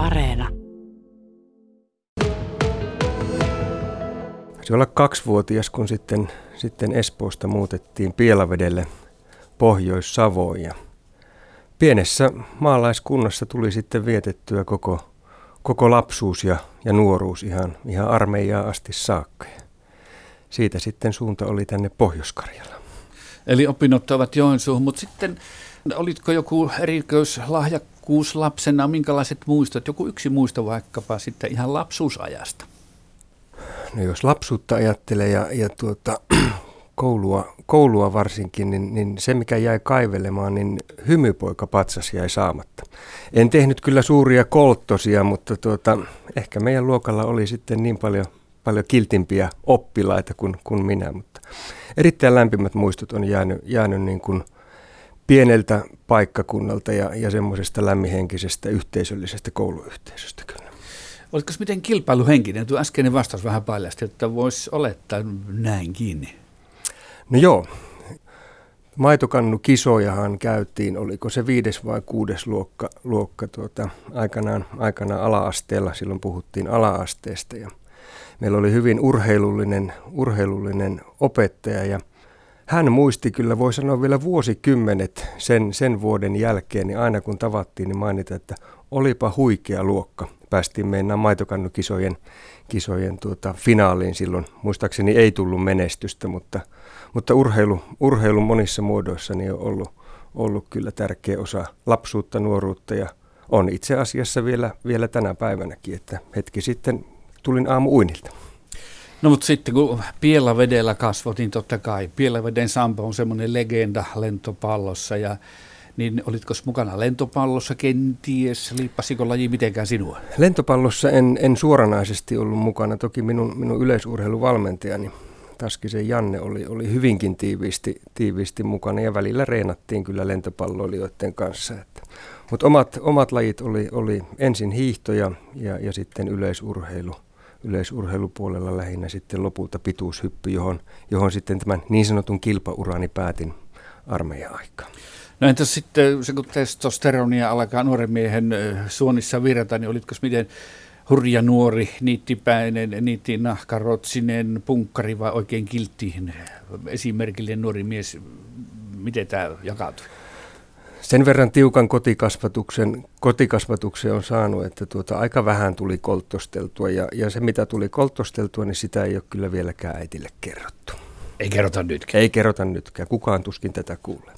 Areena. Se olla kaksivuotias, kun sitten, sitten Espoosta muutettiin Pielavedelle Pohjois-Savoon. Ja pienessä maalaiskunnassa tuli sitten vietettyä koko, koko lapsuus ja, ja nuoruus ihan, ihan armeijaa asti saakka. Ja siitä sitten suunta oli tänne pohjois. Eli opinnot ovat Joensuuhun, mutta sitten olitko joku erikoislahjakkuus lapsena, minkälaiset muistot, joku yksi muisto vaikkapa sitten ihan lapsuusajasta? No jos lapsuutta ajattelee ja, ja tuota, koulua, koulua varsinkin, niin, niin se mikä jäi kaivelemaan, niin hymypoika patsas jäi saamatta. En tehnyt kyllä suuria kolttosia, mutta tuota, ehkä meidän luokalla oli sitten niin paljon, paljon kiltimpiä oppilaita kuin, kuin minä, mutta erittäin lämpimät muistot on jäänyt, jäänyt niin kuin pieneltä paikkakunnalta ja, ja semmoisesta lämmihenkisestä yhteisöllisestä kouluyhteisöstä kyllä. Oletko miten kilpailuhenkinen? Tuo äskeinen vastaus vähän paljasti, että voisi olettaa näin kiinni. No joo. Maitokannu kisojahan käytiin, oliko se viides vai kuudes luokka, luokka tuota, aikanaan, aikanaan ala-asteella, silloin puhuttiin ala-asteesta ja meillä oli hyvin urheilullinen, urheilullinen opettaja ja hän muisti kyllä, voi sanoa vielä vuosikymmenet sen, sen vuoden jälkeen, niin aina kun tavattiin, niin mainita, että olipa huikea luokka. Päästiin mennä maitokannukisojen kisojen tuota, finaaliin silloin. Muistaakseni ei tullut menestystä, mutta, mutta urheilu, urheilu monissa muodoissa niin on ollut, ollut kyllä tärkeä osa lapsuutta, nuoruutta ja on itse asiassa vielä, vielä tänä päivänäkin, että hetki sitten tulin aamu uinilta. No mutta sitten kun Pielavedellä kasvot, niin totta kai Pielaveden Sampo on semmoinen legenda lentopallossa ja niin olitko mukana lentopallossa kenties? Liippasiko laji mitenkään sinua? Lentopallossa en, en suoranaisesti ollut mukana. Toki minun, minun yleisurheiluvalmentajani Taskisen Janne oli, oli hyvinkin tiiviisti, tiiviisti mukana ja välillä reenattiin kyllä lentopalloilijoiden kanssa. Mutta omat, omat lajit oli, oli ensin hiihto ja, ja, ja sitten yleisurheilu – yleisurheilupuolella lähinnä sitten lopulta pituushyppy, johon, johon sitten tämän niin sanotun kilpaurani päätin armeijan aikaan. No entäs sitten se, kun testosteronia alkaa nuoren miehen suonissa virrata, niin olitko miten hurja nuori, niittipäinen, niitti nahkarotsinen, punkkari vai oikein kiltti esimerkillinen nuori mies? Miten tämä jakautui? Sen verran tiukan kotikasvatuksen, kotikasvatuksen on saanut, että tuota, aika vähän tuli kolttosteltua ja, ja se mitä tuli kolttosteltua, niin sitä ei ole kyllä vieläkään äitille kerrottu. Ei kerrota nytkään. Ei kerrota nytkään. Kukaan tuskin tätä kuulee.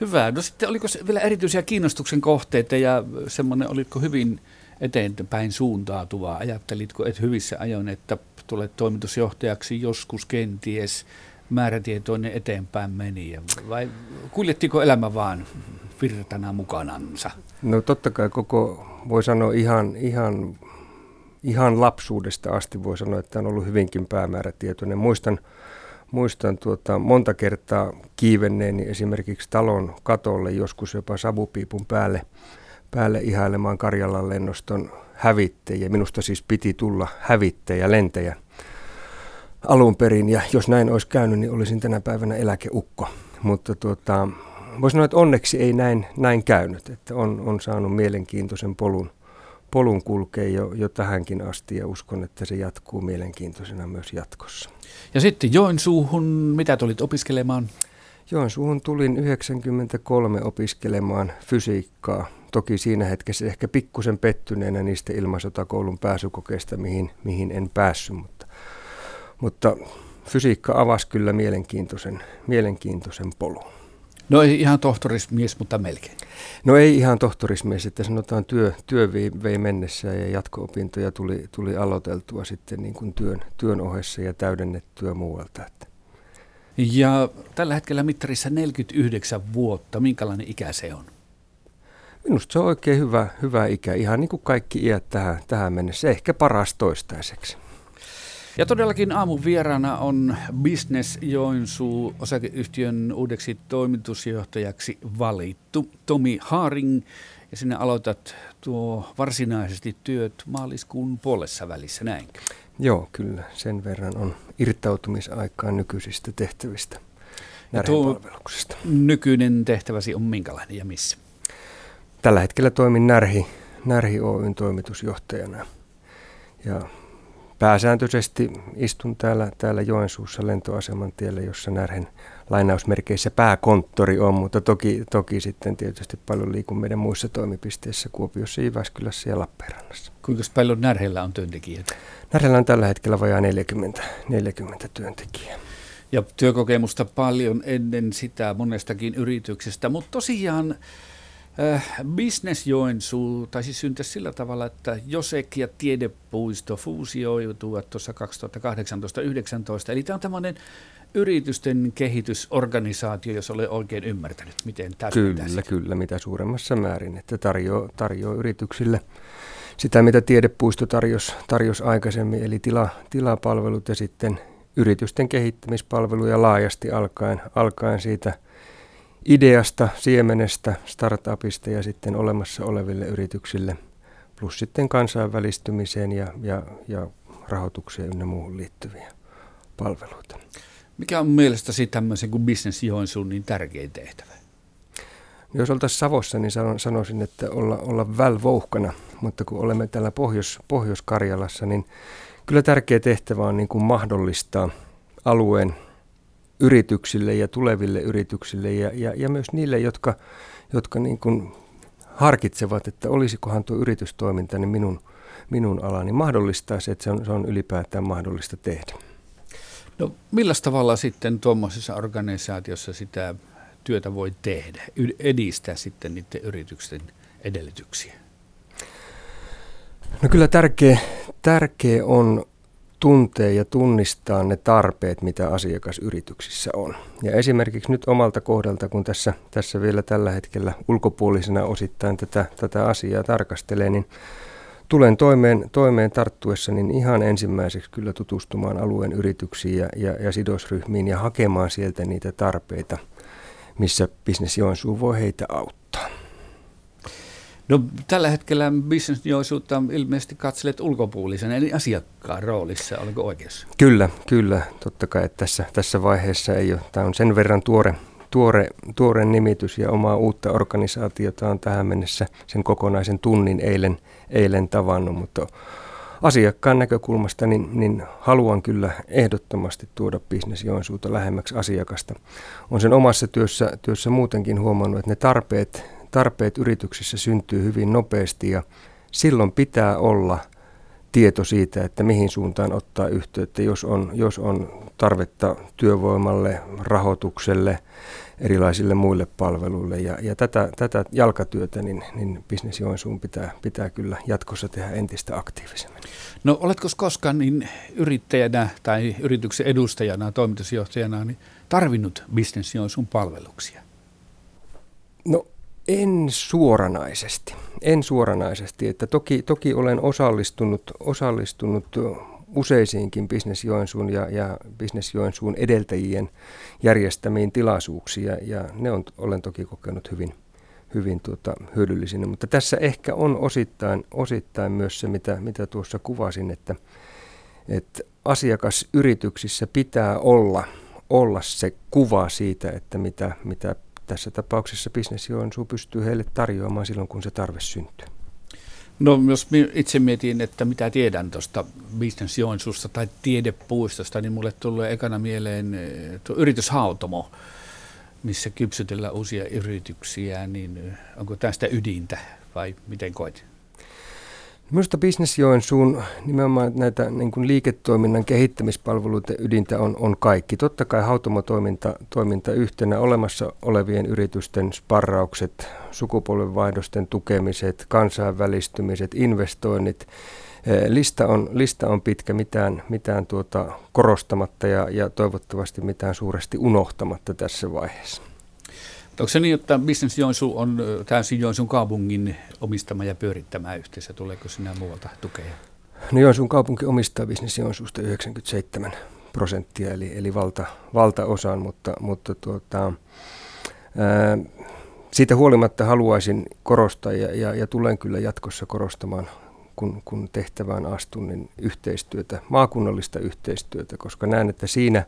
Hyvä. No sitten oliko vielä erityisiä kiinnostuksen kohteita ja semmoinen, olitko hyvin eteenpäin suuntautuvaa? Ajattelitko, että hyvissä ajoin, että tulet toimitusjohtajaksi joskus kenties – määrätietoinen eteenpäin meni? Vai kuljettiko elämä vaan virtana mukanansa? No totta kai koko, voi sanoa ihan, ihan, ihan lapsuudesta asti voi sanoa, että on ollut hyvinkin päämäärätietoinen. Muistan, muistan tuota, monta kertaa kiivenneeni esimerkiksi talon katolle, joskus jopa savupiipun päälle, päälle ihailemaan Karjalan lennoston hävittejä. Minusta siis piti tulla hävittäjä, lentäjä alun perin, ja jos näin olisi käynyt, niin olisin tänä päivänä eläkeukko. Mutta tuota, voisi sanoa, että onneksi ei näin, näin käynyt, että on, on saanut mielenkiintoisen polun, polun kulkea jo, jo tähänkin asti, ja uskon, että se jatkuu mielenkiintoisena myös jatkossa. Ja sitten Joensuuhun, mitä tulit opiskelemaan? Joensuuhun tulin 93 opiskelemaan fysiikkaa. Toki siinä hetkessä ehkä pikkusen pettyneenä niistä ilmasotakoulun pääsykokeista, mihin, mihin en päässyt, mutta mutta fysiikka avasi kyllä mielenkiintoisen, mielenkiintoisen polun. No ei ihan tohtorismies, mutta melkein. No ei ihan tohtorismies, että sanotaan työ, työ vei, mennessä ja jatko-opintoja tuli, tuli aloiteltua sitten niin kuin työn, työn ohessa ja täydennettyä muualta. Että. Ja tällä hetkellä mittarissa 49 vuotta. Minkälainen ikä se on? Minusta se on oikein hyvä, hyvä ikä, ihan niin kuin kaikki iät tähän, tähän mennessä, ehkä paras toistaiseksi. Ja todellakin aamun vieraana on Business Joensuu osakeyhtiön uudeksi toimitusjohtajaksi valittu Tomi Haaring. Ja sinne aloitat tuo varsinaisesti työt maaliskuun puolessa välissä, näinkö? Joo, kyllä. Sen verran on irtautumisaikaa nykyisistä tehtävistä Nykyinen tehtäväsi on minkälainen ja missä? Tällä hetkellä toimin Närhi, Närhi Oyn toimitusjohtajana. Ja pääsääntöisesti istun täällä, täällä Joensuussa lentoaseman tiellä, jossa Närhen lainausmerkeissä pääkonttori on, mutta toki, toki sitten tietysti paljon liikun meidän muissa toimipisteissä Kuopiossa, Jyväskylässä ja Lappeenrannassa. Kuinka paljon Närhellä on työntekijöitä? Närhellä on tällä hetkellä vajaa 40, 40 työntekijää. Ja työkokemusta paljon ennen sitä monestakin yrityksestä, mutta tosiaan Äh, Business Joensuu taisi syntyä sillä tavalla, että Josek ja Tiedepuisto fuusioituvat tuossa 2018-2019. Eli tämä on tämmöinen yritysten kehitysorganisaatio, jos olen oikein ymmärtänyt, miten tässä Kyllä, sitä. kyllä, mitä suuremmassa määrin, että tarjoaa, tarjoaa yrityksille sitä, mitä Tiedepuisto tarjosi, tarjosi aikaisemmin, eli tila, tilapalvelut ja sitten yritysten kehittämispalveluja laajasti alkaen, alkaen siitä – ideasta, siemenestä, startupista ja sitten olemassa oleville yrityksille, plus sitten kansainvälistymiseen ja, ja, ja rahoitukseen ynnä muuhun liittyviä palveluita. Mikä on mielestäsi tämmöisen kuin Business Joensuun niin tärkein tehtävä? No jos oltaisiin Savossa, niin sanoisin, että olla, olla välvouhkana, mutta kun olemme täällä Pohjois, Pohjois-Karjalassa, niin kyllä tärkeä tehtävä on niin kuin mahdollistaa alueen yrityksille ja tuleville yrityksille ja, ja, ja myös niille, jotka, jotka niin kuin harkitsevat, että olisikohan tuo yritystoiminta niin minun, minun alani mahdollistaa se, että se on, se on ylipäätään mahdollista tehdä. No millä tavalla sitten tuommoisessa organisaatiossa sitä työtä voi tehdä, edistää sitten niiden yritysten edellytyksiä? No kyllä tärkeä, tärkeä on tuntee ja tunnistaa ne tarpeet, mitä asiakasyrityksissä on. Ja esimerkiksi nyt omalta kohdalta, kun tässä, tässä vielä tällä hetkellä ulkopuolisena osittain tätä, tätä asiaa tarkastelee, niin tulen toimeen, toimeen tarttuessa niin ihan ensimmäiseksi kyllä tutustumaan alueen yrityksiin ja, ja, ja sidosryhmiin ja hakemaan sieltä niitä tarpeita, missä Business Joensuu voi heitä auttaa. No tällä hetkellä bisnesjoisuutta ilmeisesti katselet ulkopuolisen, eli asiakkaan roolissa, oliko oikeassa? Kyllä, kyllä. Totta kai että tässä, tässä vaiheessa ei ole. Tämä on sen verran tuore, tuore, tuore nimitys ja omaa uutta organisaatiota on tähän mennessä sen kokonaisen tunnin eilen, eilen tavannut, mutta asiakkaan näkökulmasta niin, niin haluan kyllä ehdottomasti tuoda Business Joensuuta lähemmäksi asiakasta. On sen omassa työssä, työssä muutenkin huomannut, että ne tarpeet, tarpeet yrityksissä syntyy hyvin nopeasti ja silloin pitää olla tieto siitä, että mihin suuntaan ottaa yhteyttä, jos on, jos on tarvetta työvoimalle, rahoitukselle, erilaisille muille palveluille. Ja, ja tätä, tätä jalkatyötä niin, niin Business Joensuun pitää, pitää kyllä jatkossa tehdä entistä aktiivisemmin. No oletko koskaan niin yrittäjänä tai yrityksen edustajana, toimitusjohtajana niin tarvinnut Business Joensuun palveluksia? No en suoranaisesti. En suoranaisesti. Että toki, toki olen osallistunut, osallistunut useisiinkin Business Joensuun ja, ja Business Joensuun edeltäjien järjestämiin tilaisuuksiin ja, ja ne on, olen toki kokenut hyvin, hyvin tuota, hyödyllisinä. Mutta tässä ehkä on osittain, osittain myös se, mitä, mitä tuossa kuvasin, että, että asiakasyrityksissä pitää olla, olla se kuva siitä, että mitä, mitä tässä tapauksessa Business Joensuu pystyy heille tarjoamaan silloin, kun se tarve syntyy. No jos itse mietin, että mitä tiedän tuosta Business Joensuusta tai tiedepuistosta, niin mulle tulee ekana mieleen eh, tuo yrityshautomo, missä kypsytellään uusia yrityksiä, niin eh, onko tästä ydintä vai miten koit? Minusta Business Joensuun nimenomaan näitä niin kuin liiketoiminnan kehittämispalveluiden ydintä on, on kaikki. Totta kai hautomotoiminta toiminta yhtenä olemassa olevien yritysten sparraukset, sukupolvenvaihdosten tukemiset, kansainvälistymiset, investoinnit. Lista on, lista on pitkä, mitään, mitään tuota korostamatta ja, ja toivottavasti mitään suuresti unohtamatta tässä vaiheessa. Onko se niin, että Business Joensuu on täysin Joensuun kaupungin omistama ja pyörittämä yhteisö? Tuleeko sinä muualta tukea? No Joensuun kaupunki omistaa Business Joensuusta 97 prosenttia, eli, eli valta, valtaosan, mutta, mutta tuota, ää, siitä huolimatta haluaisin korostaa ja, ja, ja tulen kyllä jatkossa korostamaan, kun, kun tehtävään astun, niin yhteistyötä, maakunnallista yhteistyötä, koska näen, että siinä,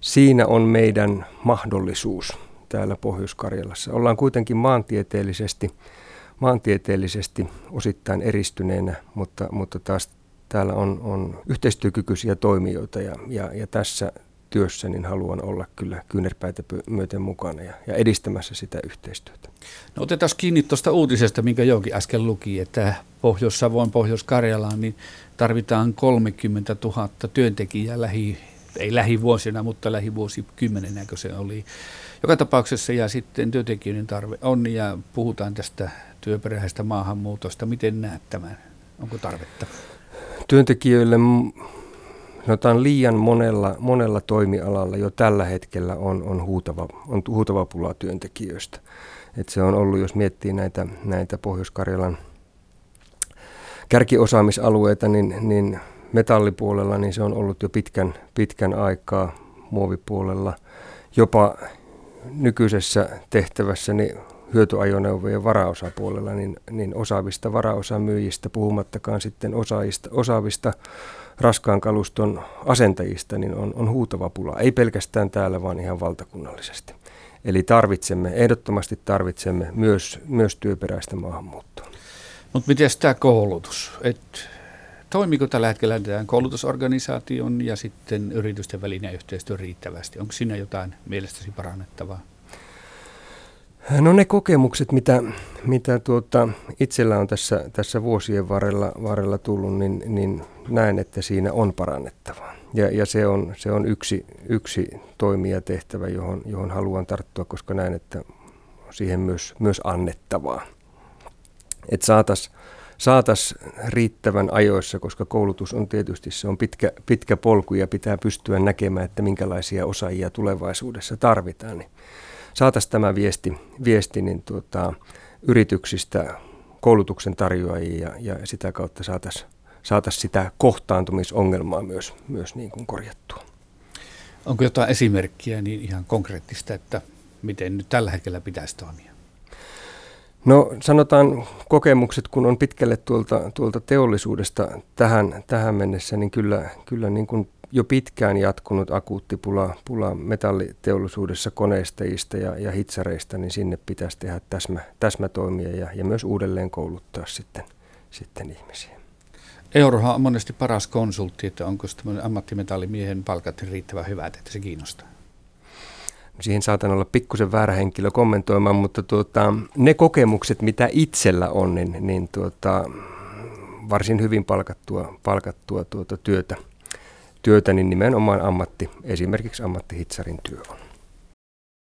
siinä on meidän mahdollisuus täällä Pohjois-Karjalassa. Ollaan kuitenkin maantieteellisesti maantieteellisesti osittain eristyneenä, mutta, mutta taas täällä on, on yhteistyökykyisiä toimijoita ja, ja, ja tässä työssä niin haluan olla kyllä kyynärpäitä myöten mukana ja, ja edistämässä sitä yhteistyötä. No otetaan kiinni tuosta uutisesta, minkä Jouki äsken luki, että Pohjois-Savoin, Pohjois-Karjalaan niin tarvitaan 30 000 työntekijää lähi, ei lähivuosina, mutta lähivuosikymmenenä, kun se oli. Joka tapauksessa ja sitten työntekijöiden tarve on ja puhutaan tästä työperäisestä maahanmuutosta. Miten näet tämän? Onko tarvetta? Työntekijöille sanotaan liian monella, monella toimialalla jo tällä hetkellä on, on, huutava, on huutava pula työntekijöistä. Et se on ollut, jos miettii näitä, näitä Pohjois-Karjalan kärkiosaamisalueita, niin, niin metallipuolella niin se on ollut jo pitkän, pitkän aikaa muovipuolella. Jopa nykyisessä tehtävässä niin hyötyajoneuvojen varaosapuolella, niin, niin osaavista varaosamyyjistä, puhumattakaan sitten osaajista, osaavista raskaan kaluston asentajista, niin on, on huutava pula. Ei pelkästään täällä, vaan ihan valtakunnallisesti. Eli tarvitsemme, ehdottomasti tarvitsemme myös, myös työperäistä maahanmuuttoa. Mutta miten tämä koulutus? Et, toimiko tällä hetkellä tämän koulutusorganisaation ja sitten yritysten välinen yhteistyö riittävästi? Onko siinä jotain mielestäsi parannettavaa? No ne kokemukset, mitä, mitä tuota, itsellä on tässä, tässä vuosien varrella, varrella tullut, niin, niin näen, että siinä on parannettavaa. Ja, ja se on, se on yksi, yksi toimija tehtävä, johon, johon haluan tarttua, koska näen, että siihen myös, myös annettavaa. Että saataisiin saatas riittävän ajoissa, koska koulutus on tietysti se on pitkä, pitkä polku ja pitää pystyä näkemään, että minkälaisia osaajia tulevaisuudessa tarvitaan. Niin saataisiin tämä viesti, viesti niin tuota, yrityksistä koulutuksen tarjoajia ja, ja sitä kautta saataisiin saatais sitä kohtaantumisongelmaa myös, myös niin kuin korjattua. Onko jotain esimerkkiä niin ihan konkreettista, että miten nyt tällä hetkellä pitäisi toimia? No sanotaan kokemukset, kun on pitkälle tuolta, tuolta teollisuudesta tähän, tähän mennessä, niin kyllä, kyllä niin kuin jo pitkään jatkunut akuutti pula, pula metalliteollisuudessa koneistajista ja, ja hitsareista, niin sinne pitäisi tehdä täsmä, täsmätoimia ja, ja myös uudelleen kouluttaa sitten, sitten ihmisiä. Eurohan on monesti paras konsultti, että onko ammattimetallimiehen palkat riittävän hyvät, että se kiinnostaa? Siihen saatan olla pikkusen väärä henkilö kommentoimaan, mutta tuota, ne kokemukset, mitä itsellä on, niin, niin tuota, varsin hyvin palkattua, palkattua tuota työtä – työtä, niin nimenomaan ammatti, esimerkiksi ammattihitsarin työ on.